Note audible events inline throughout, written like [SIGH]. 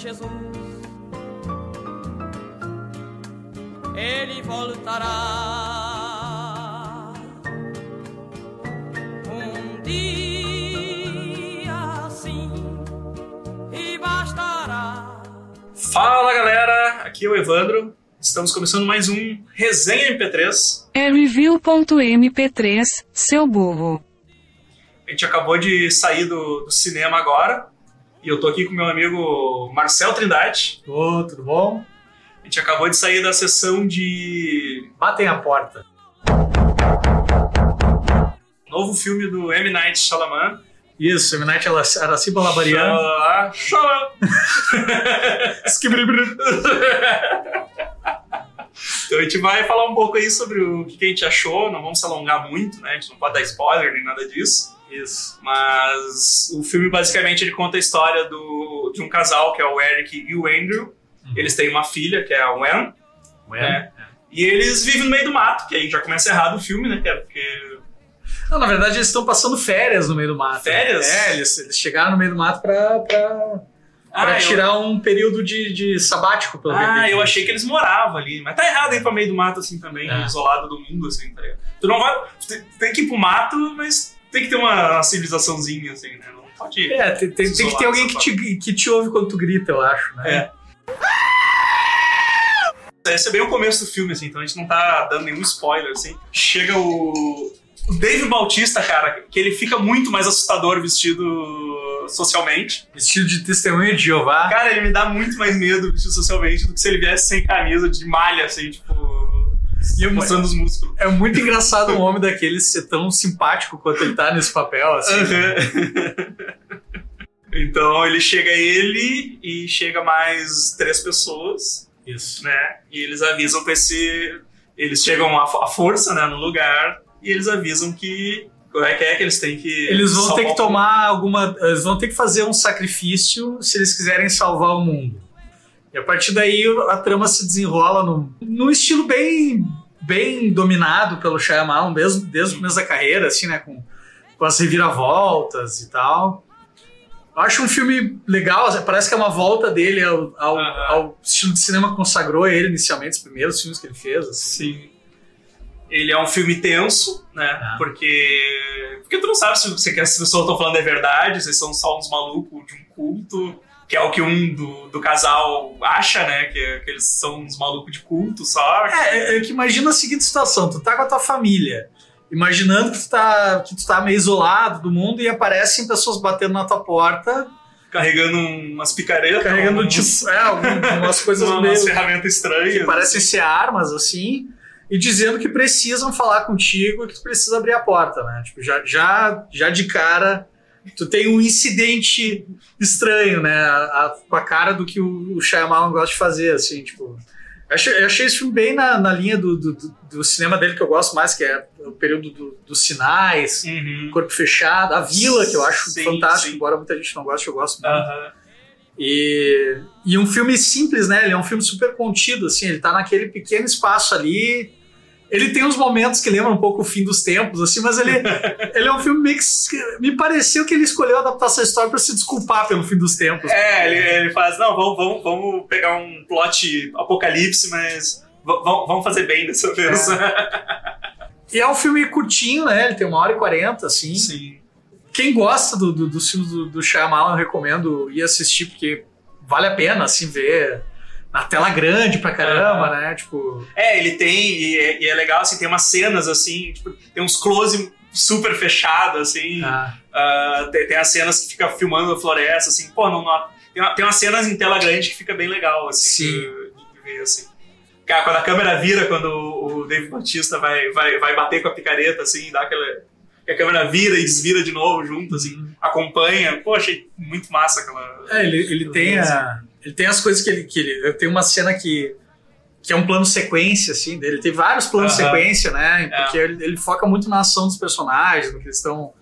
Jesus. Ele voltará um dia assim e bastará. Fala galera, aqui é o Evandro. Estamos começando mais um Resenha MP3. É review.mp3, seu burro. A gente acabou de sair do, do cinema agora e eu tô aqui com meu amigo Marcel Trindade. Ô, tudo bom? A gente acabou de sair da sessão de Batem a porta. novo filme do M. Night Shyamalan. Isso, M. Night Araciba. Shyamalan. [LAUGHS] Shyamalan. Então a gente vai falar um pouco aí sobre o que a gente achou, não vamos se alongar muito, né? A gente não pode dar spoiler nem nada disso. Isso. Mas o filme basicamente ele conta a história do, de um casal que é o Eric e o Andrew. Eles têm uma filha que é a Wen. É. E eles vivem no meio do mato, que aí já começa errado o filme, né? Que é porque. Não, na verdade eles estão passando férias no meio do mato. Férias? É, eles, eles chegaram no meio do mato pra, pra, pra Ah, eu- tirar um período de, de sabático, pelo Ah, repente. eu achei que eles moravam ali. Mas tá errado ir pra meio do mato assim também, É. isolado do mundo, assim, tá ligado? Tu não vai. tem que ir pro mato, mas tem que ter uma, civilizaçãozinha, assim, né? Não pode ir. É, tem, tem- tem que ter alguém que te, que te ouve quando tu grita, eu acho, né? É. Esse é bem o começo do filme, assim, então a gente não tá dando nenhum spoiler, assim. Chega o. O Dave Bautista, cara, que ele fica muito mais assustador vestido socialmente. Vestido de testemunho de Jeová. Cara, ele me dá muito mais medo vestido socialmente do que se ele viesse sem camisa de malha, assim, tipo. E eu- mostrando os músculos. É muito engraçado um homem daqueles ser tão simpático quanto ele tá nesse papel, assim. Uhum. então ele chega ele e chega mais três pessoas. Isso. né? E eles avisam pra esse. Eles chegam à fo- à força, né, no lugar, e eles avisam que. Como é que é que eles têm que. Eles vão ter que tomar alguma. Eles vão ter que fazer um sacrifício se eles quiserem salvar o mundo. E a partir daí a trama se desenrola num, num estilo bem, bem dominado pelo Shyamalan, mesmo desde o começo da carreira, assim, né? Com, com as reviravoltas e tal. Eu acho um filme legal, assim, parece que é uma volta dele ao, ao, Aham. ao estilo de cinema que consagrou ele inicialmente, os primeiros filmes que ele fez. Assim. Sim. Ele é um filme tenso, né? Ah. Porque. Porque tu não sabe se, se que as pessoas estão falando é verdade, se são só uns malucos de um culto, que é o que um do, do casal acha, né? Que, que eles são uns malucos de culto só. É, é que imagina a seguinte situação: tu tá com a tua família, imaginando que tu tá, que tu tá meio isolado do mundo e aparecem pessoas batendo na tua porta, Carregando umas picaretas, carregando uns, tipo, é, algumas [LAUGHS] coisas umas meio ferramentas estranhas. que parecem ser armas assim. E dizendo que precisam falar contigo e que tu precisa abrir a porta, né? Tipo, já, já, já de cara, tu tem um incidente estranho, né? A- a- com a cara do que o, o Shyamalan gosta de fazer, assim, tipo... Eu achei, eu achei esse filme bem na, na linha do, do, do- cinema dele que eu gosto mais, que é o período do- dos sinais, Uhum. Corpo Fechado, A Vila, que eu acho Sim, fantástico, sim. embora muita gente não goste, eu gosto muito. Aham. E, e um filme simples, né? Ele é um filme super contido, assim, ele tá naquele pequeno espaço ali. Ele tem uns momentos que lembram um pouco o fim dos tempos, assim, mas ele, [LAUGHS] ele é um filme meio que. Me pareceu que ele escolheu adaptar essa história pra se desculpar pelo fim dos tempos. É, ele, ele faz, não, vamos, vamos, vamos pegar um plot apocalipse, mas vamos vamos fazer bem dessa vez. [LAUGHS] E é um filme curtinho, né? Ele tem uma hora e quarenta, assim. Sim. Quem gosta do, do, dos filmes do, do Shyamalan, eu recomendo ir assistir, porque vale a pena, assim, ver na tela grande pra caramba, né? Tipo. É, ele tem, e é, e é legal, assim, tem umas cenas, assim, tipo, tem uns close super fechados, assim, ah, ah, tem, tem as cenas que fica filmando a floresta, assim, pô, não, não- tem, uma- tem umas cenas em tela grande que fica bem legal, assim, Sim. de, de ver, assim. Cara, quando a câmera vira, quando o o Dave Bautista vai, vai, vai bater com a picareta, assim, dá aquela... que a câmera vira e desvira de novo junto, assim, acompanha. Pô, achei muito massa aquela... É, ele, ele tem a, ele tem as coisas que ele, que ele. Tem uma cena que. Que é um plano sequência, assim, dele. Tem vários planos sequência, né? É. Porque ele, ele foca muito na ação dos personagens, no que eles estão.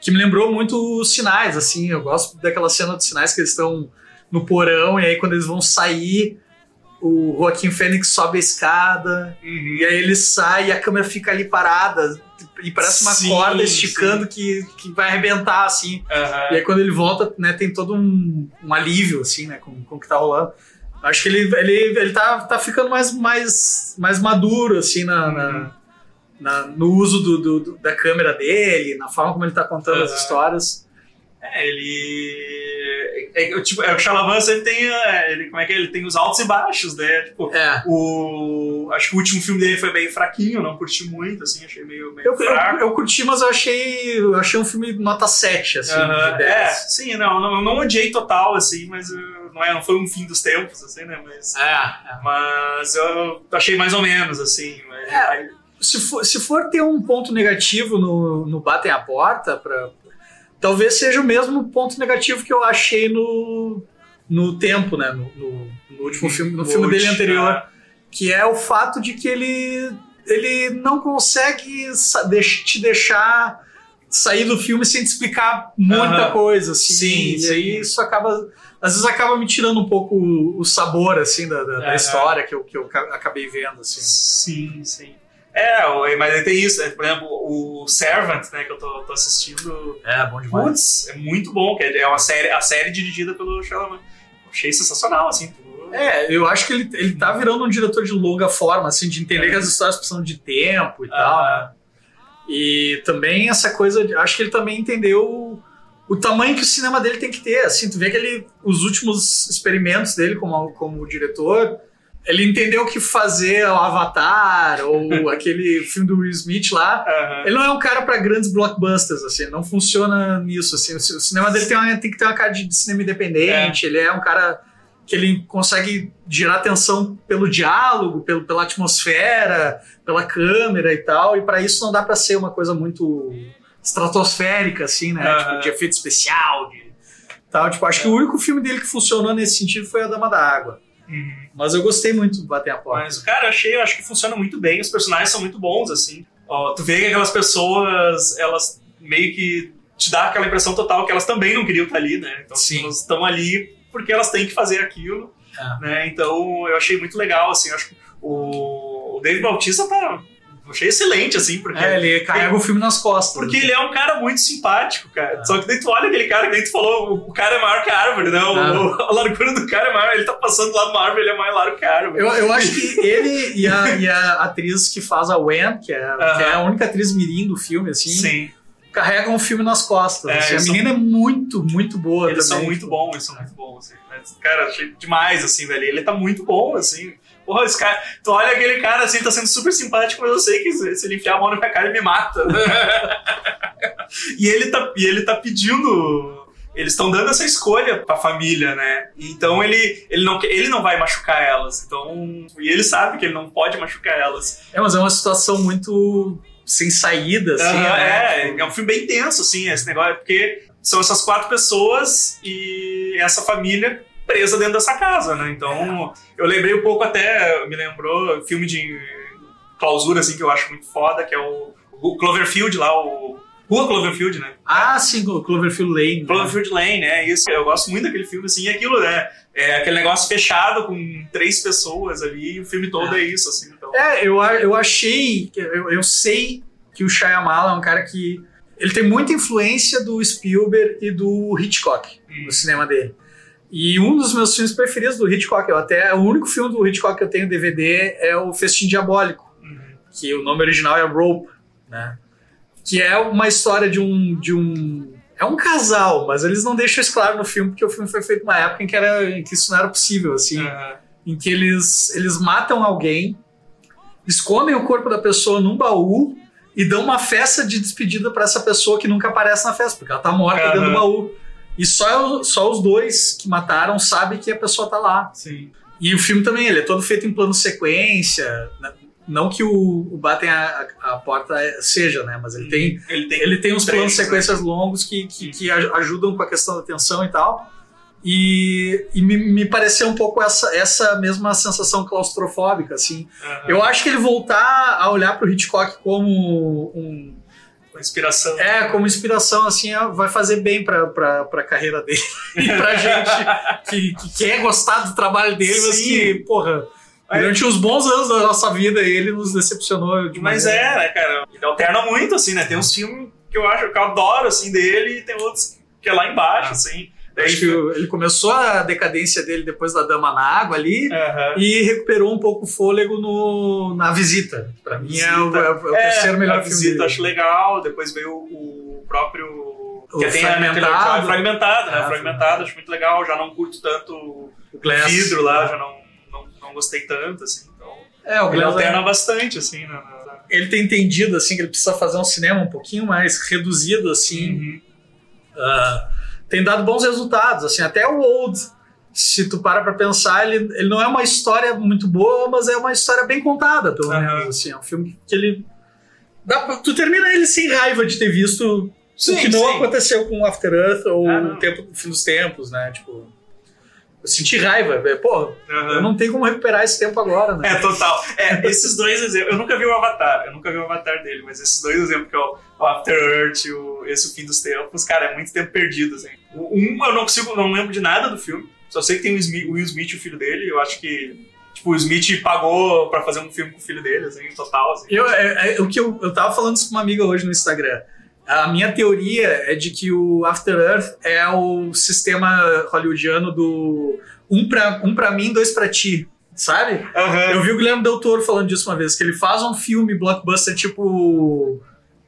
Que me lembrou muito os sinais, assim. Eu gosto daquela cena dos sinais que eles estão no porão, e aí quando eles vão sair, o Joaquim Fênix sobe a escada, Uhum. e aí ele sai e a câmera fica ali parada. E parece uma Sim, corda esticando que, que vai arrebentar, assim. Aham. E aí quando ele volta, né, tem todo um, um alívio, assim, né, com, com o que tá rolando. Acho que ele, ele, ele tá, tá ficando mais, mais, mais maduro, assim, na, na- Uhum. na- no uso do, do- do- da câmera dele, na forma como ele tá contando as Aham. histórias. É, ele. É, é, tipo, é, o Shalavan sempre tem. é, Ele, como é que é? Ele tem os altos e baixos, né? Tipo, É. o. Acho que o último filme dele foi bem fraquinho, não curti muito, assim, achei meio, meio Eu, eu, fraco. eu curti, mas eu achei, eu achei um filme nota 7, assim, de 10. É, sim, não, não, não odiei total, assim, mas uh, não, é, não foi um fim dos tempos, assim, né? Mas, É, é. mas eu achei mais ou menos, assim. Mas, É. aí- se for, se for ter um ponto negativo no, no Batem a Porta, pra, talvez seja o mesmo ponto negativo que eu achei no, no Tempo, né? No, no- no último filme, no filme dele anterior. é. Que é o fato de que ele, ele não consegue te deixar sair do filme sem te explicar muita Aham. coisa, assim. Sim, e sim. aí isso acaba. Às vezes acaba me tirando um pouco o, o sabor, assim, da, da- da Aham. história que eu, que eu ca- acabei vendo, assim. Sim, sim. É, mas tem isso, né? por exemplo, o Servant, né, que eu tô, tô assistindo. É, bom Putz, é muito bom, que é uma série, a série dirigida pelo Shalavan. Achei sensacional, assim. tudo- É, eu acho que ele, ele tá virando um diretor de longa forma, assim, de entender É. que as histórias precisam de tempo e tal, Ah. né? E também essa coisa, de, acho que ele também entendeu o, o tamanho que o cinema dele tem que ter, assim, tu vê que ele, os últimos experimentos dele como, como diretor, ele entendeu o que fazer o Avatar, ou [LAUGHS] aquele filme do Will Smith lá, Aham. ele não é um cara pra grandes blockbusters, assim, não funciona nisso, assim. O ci- o cinema dele tem, uma- tem que ter uma cara de, cinema independente, ele é um cara que ele consegue gerar atenção pelo diálogo, pelo, pela atmosfera, pela câmera e tal, e pra isso não dá pra ser uma coisa muito estratosférica, assim, né? Aham. Tipo, de efeito especial, de tal. Tipo, acho que o único filme dele que funcionou nesse sentido foi A Dama da Água. Uhum. Mas eu gostei muito do Bater a Porta. Mas, cara, eu achei, eu acho que funciona muito bem, os personagens são muito bons, assim. Ó, tu vê que aquelas pessoas, elas meio que te dá aquela impressão total que elas também não queriam estar ali, né? Então, Sim. elas estão ali porque elas têm que fazer aquilo, É. né? Então, eu achei muito legal, assim, acho que o, o David Bautista tá... Achei excelente, assim, porque... É, ele carrega o filme nas costas. Porque assim. ele é um cara muito simpático, cara. É. Só que daí tu olha aquele cara que tu falou, o cara é maior que a árvore, né? O- Ah. a largura do cara é maior, ele tá passando lá numa árvore, ele é mais largo que a árvore. Eu, eu acho que ele e a, [LAUGHS] e a atriz que faz a Wen, que é, que é a única atriz mirim do filme, assim, Sim. carregam o filme nas costas. É, assim. A eles menina é muito, muito boa Eles também. são muito bons, eles são muito bons, assim. Mas, Cara, achei demais, assim, velho. Ele tá muito bom, assim. Porra, esse cara. Tu olha aquele cara assim, tá sendo super simpático, mas eu sei que se ele enfiar a mão na minha cara, ele me mata. [LAUGHS] e, ele tá, e ele tá pedindo. Eles estão dando essa escolha pra família, né? Então ele, ele, não, ele não vai machucar elas. Então. E ele sabe que ele não pode machucar elas. É, mas é uma situação muito sem saída, assim. Aham, né? é, é um filme bem tenso, assim, esse negócio, porque são essas quatro pessoas e essa família presa dentro dessa casa, né? Então, eu lembrei um pouco até, me lembrou filme de clausura, assim, que eu acho muito foda, que é o, o Cloverfield lá, o Rua Cloverfield, né? Ah, sim, o Cloverfield Lane. né? Cloverfield Lane, é isso. Eu gosto muito daquele filme, assim, e aquilo, né? É aquele negócio fechado com três pessoas ali, e o filme todo é, isso, assim. Então, É, eu, eu achei, eu, eu sei que o Shyamalan é um cara que ele tem muita influência do Spielberg e do Hitchcock Hum. no cinema dele. E um dos meus filmes preferidos do Hitchcock, eu até o único filme do Hitchcock que eu tenho DVD é o Festim Diabólico, Uhum. que o nome original é Rope, né? Que é uma história de um de um é um casal, mas eles não deixam isso claro no filme porque o filme foi feito numa época em que era em que isso não era possível, assim Aham. em que eles, eles matam alguém, escondem o corpo da pessoa num baú e dão uma festa de despedida pra essa pessoa que nunca aparece na festa, porque ela tá morta Aham. dentro do baú. E só, só os dois que mataram sabem que a pessoa tá lá. Sim. E o filme também, ele é todo feito em plano sequência. né? Não que o, o Batem a, a Porta seja, né? Mas ele tem Ele tem, ele tem uns planos né? sequências longos que, que, que aj- ajudam com a questão da tensão e tal. E, e me, me pareceu um pouco essa, essa mesma sensação claustrofóbica, assim. Aham. Eu acho que ele voltar a olhar pro Hitchcock como um... Com inspiração. É, como inspiração, assim, é- vai fazer bem pra, pra, pra carreira dele. [LAUGHS] e pra gente que, que quer gostar do trabalho dele, mas Sim. que, porra... Mas- Durante uns bons anos da nossa vida, ele nos decepcionou de Mas maneira- é, né, cara? Ele alterna muito, assim, né? Tem uns filmes que eu acho que eu adoro, assim, dele, e tem outros que é lá embaixo, Ah. assim. Daí, Acho que o- ele começou a decadência dele depois da Dama na Água ali Aham. e recuperou um pouco o fôlego no, na Visita. Pra mim é o, é o É, terceiro melhor a filme visita dele. acho legal, depois veio o, o próprio. O que tem Fragmentado. a fragmentado, né? Ah, fragmentado, acho muito legal. Já não curto tanto O Glass. vidro lá, já não, não, não gostei tanto, assim. Então, É, o ele Glass alterna é- bastante, assim, na- ele tem entendido assim que ele precisa fazer um cinema um pouquinho mais reduzido assim. Uhum. Ah, tem dado bons resultados, assim, até o Old, se tu para pra pensar, ele, ele não é uma história muito boa, mas é uma história bem contada, pelo Aham. menos, assim, é um filme que ele... Dá pra- tu termina ele sem raiva de ter visto o que não aconteceu com After Earth ou Ah, o tempo, o Fim dos Tempos, né, tipo... Eu senti raiva, velho. pô, Aham. eu não tenho como recuperar esse tempo agora, né? É, total. É, esses dois exemplos. Eu nunca vi o Avatar, eu nunca vi o Avatar dele, mas esses dois exemplos, que é o, o After Earth e o, esse O Fim dos Tempos, cara, é muito tempo perdido, assim. Um eu não consigo, não lembro de nada do filme. Só sei que tem o Smith- o Will Smith o filho dele. Eu acho que, tipo, o Smith pagou pra fazer um filme com o filho dele, assim, total, assim. Eu, é, é, o que eu, eu tava falando isso com uma amiga hoje no Instagram. A minha teoria é de que o After Earth é o sistema hollywoodiano do um pra, um pra mim, dois pra ti, sabe? Aham. Eu vi o Guilherme Del Toro falando disso uma vez, que ele faz um filme blockbuster tipo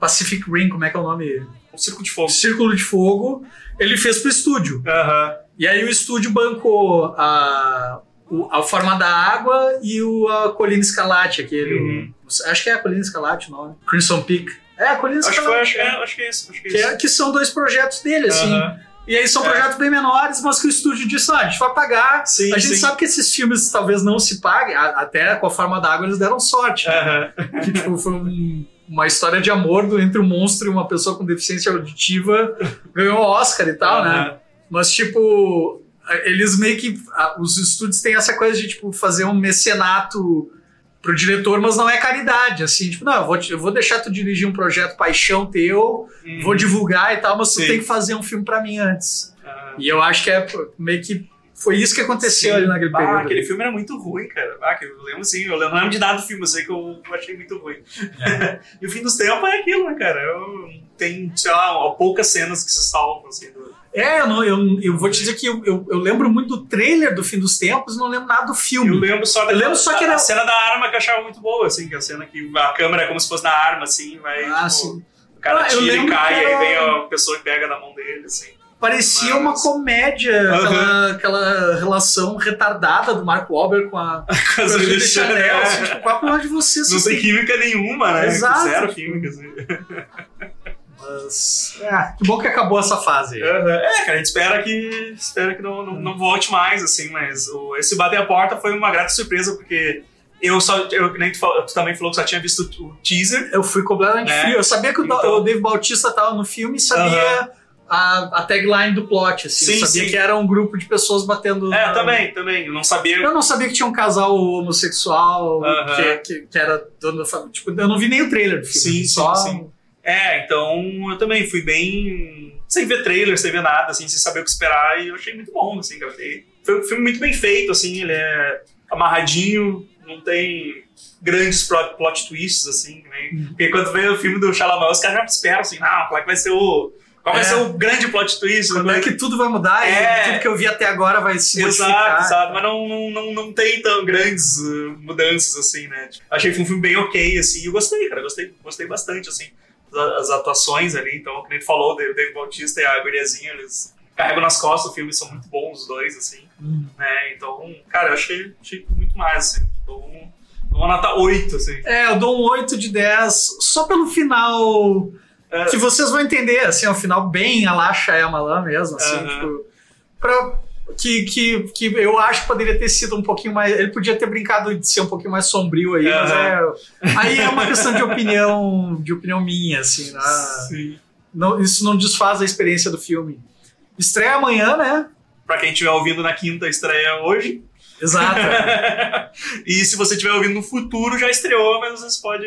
Pacific Rim, como é que é o nome? Um Circo de Fogo. Círculo de Fogo. Ele fez pro estúdio. Aham. E aí o estúdio bancou a, o- a forma da água e o, a Colina Escalate, aquele. Uhum. o- acho que é a Colina Escalate o nome. Crimson Peak. É, a Colina Acho que foi, acho, é, acho que é isso. Acho que é que, isso. é- que são dois projetos dele, assim. Aham. E aí são É. projetos bem menores, mas que o estúdio disse, ah, a gente vai pagar. Sim, a gente sim. sabe que esses filmes talvez não se paguem, até com a forma da água eles deram sorte. né? Que tipo, foi um- uma história de amor entre um monstro e uma pessoa com deficiência auditiva, ganhou o Oscar e tal, né? Aham. Mas, tipo, eles meio que. Os estúdios têm essa coisa de, tipo, fazer um mecenato pro diretor, mas não é caridade, assim. Tipo, não, eu vou, te- eu vou deixar tu dirigir um projeto paixão teu, Uhum. vou divulgar e tal, mas tu Sim. tem que fazer um filme pra mim antes. Aham. E eu acho que é meio que. Foi isso que aconteceu Sim. ali naquele Ah, período. aquele filme era muito ruim, cara. Ah, que eu lembro sim, eu não lembro de nada do filme, eu sei que eu achei muito ruim. [LAUGHS] e o fim dos tempos é aquilo, né, cara? Eu, tem, sei lá, poucas cenas que se salvam, assim. É, eu, não, eu, eu vou te dizer que eu, eu, eu lembro muito do trailer do Fim dos Tempos, não lembro nada do filme. Eu lembro só da lembro só que era- a cena da arma que eu achava muito boa, assim, que é a cena que a câmera é como se fosse na arma, assim, vai. Ah, tipo, sim. O cara Ah, tira e cai, que aí era- vem a pessoa e pega na mão dele, assim. Parecia Mas- uma comédia, Aham. aquela, aquela relação retardada do Mark Wahlberg com a [LAUGHS] Com a Chanel. Chanel. Assim, tipo, qual é de você? Não tem química nenhuma, né? Exato. Zero química, assim. [LAUGHS] Mas, é, que bom que acabou essa fase. Aham. É, cara, a gente espera que, espera que não, não, não volte mais, assim, mas o, esse Bater a Porta foi uma grata surpresa, porque eu só, eu, nem tu, tu também falou que só tinha visto o teaser. Eu fui completamente É. frio. Eu sabia que o, Então- o Dave Bautista tava no filme e sabia a, a tagline do plot. Assim. Sim, eu sabia sim. que era um grupo de pessoas batendo. É, na- também, também, eu não sabia. Eu não sabia que tinha um casal homossexual Aham. que, que, que era dono da família. Tipo, eu não vi nem o trailer do filme. Sim, sim, só... sim. É, então eu também fui bem. sem ver trailer, sem ver nada, assim, sem saber o que esperar, e eu achei muito bom, assim, cara. Foi um filme muito bem feito, assim, ele é amarradinho, não tem grandes plot, plot twists, assim, né? Porque quando vê o filme do Chalamet, os caras já esperam, assim, não, qual é que vai ser o. Qual vai É. ser o grande plot twist? Quando é que tudo vai mudar É. e tudo que eu vi até agora vai se modificar. Exato, exato, mas não, não, não, não tem tão grandes uh, mudanças, assim, né? Tipo, achei que foi um filme bem ok, assim, e eu gostei, cara, gostei, gostei bastante, assim, as, atuações ali, então, como ele falou, o Dave Bautista e a guriazinha, eles carregam nas costas o filme, são muito bons os dois, assim, Hum. né? Então, cara, eu achei, achei muito mais, assim, tipo, um, uma nota 8, assim. É, eu dou um 8 de 10 só pelo final. É. Que vocês vão entender, assim, é um final bem a lá Shyamalan mesmo, assim, Aham. tipo, pra, que, que, que eu acho que poderia ter sido um pouquinho mais. Ele podia ter brincado de ser um pouquinho mais sombrio aí, mas é. Aí é uma questão de opinião, de opinião minha, assim, né? Sim. Não, isso não desfaz a experiência do filme. Estreia amanhã, né? Pra quem estiver ouvindo na quinta, estreia hoje. Exato. [LAUGHS] e se você estiver ouvindo no futuro, já estreou, mas você pode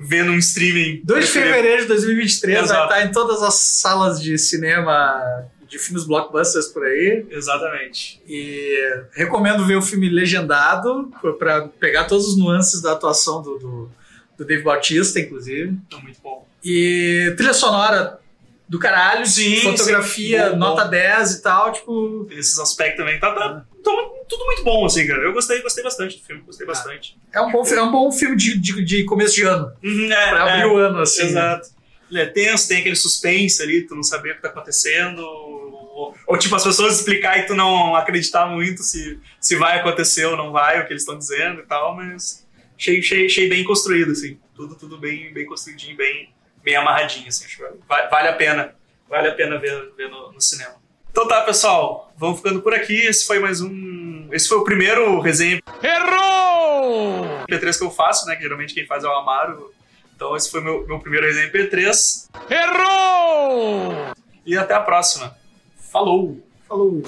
ver num streaming. 2 de fevereiro de 2023 vai Exato. estar em todas as salas de cinema de filmes blockbusters por aí. Exatamente. E recomendo ver o filme legendado para pegar todas as nuances da atuação do, do, do Dave Bautista, inclusive. Tá muito bom. E trilha sonora do caralho, Sim, fotografia, sim. Bom, nota bom. 10 e tal, tipo. Esses aspectos também. Tá, tá, tá tudo muito bom, assim, cara. Eu gostei, gostei bastante do filme, Ah. gostei bastante. É um bom, é um bom filme de, de, de começo de ano. Uhum, é, Pra abrir é, o ano, assim. Exato. Ele é tenso, tem aquele suspense ali, tu não saber o que tá acontecendo. Ou, tipo, as pessoas explicar e tu não acreditar muito se, se vai acontecer ou não vai, o que eles estão dizendo e tal, mas achei, achei, achei bem construído, assim. Tudo, tudo bem, bem construidinho, bem, bem amarradinho, assim. Vale, vale a pena. Vale a pena ver, ver no, no cinema. Então tá, pessoal. Vamos ficando por aqui. Esse foi mais um. Esse foi o primeiro resenha Errou! P3 que eu faço, né? Que geralmente quem faz é o Amaro. Então esse foi meu, meu primeiro resenha P3. Errou! E até a próxima. Falou! Falou!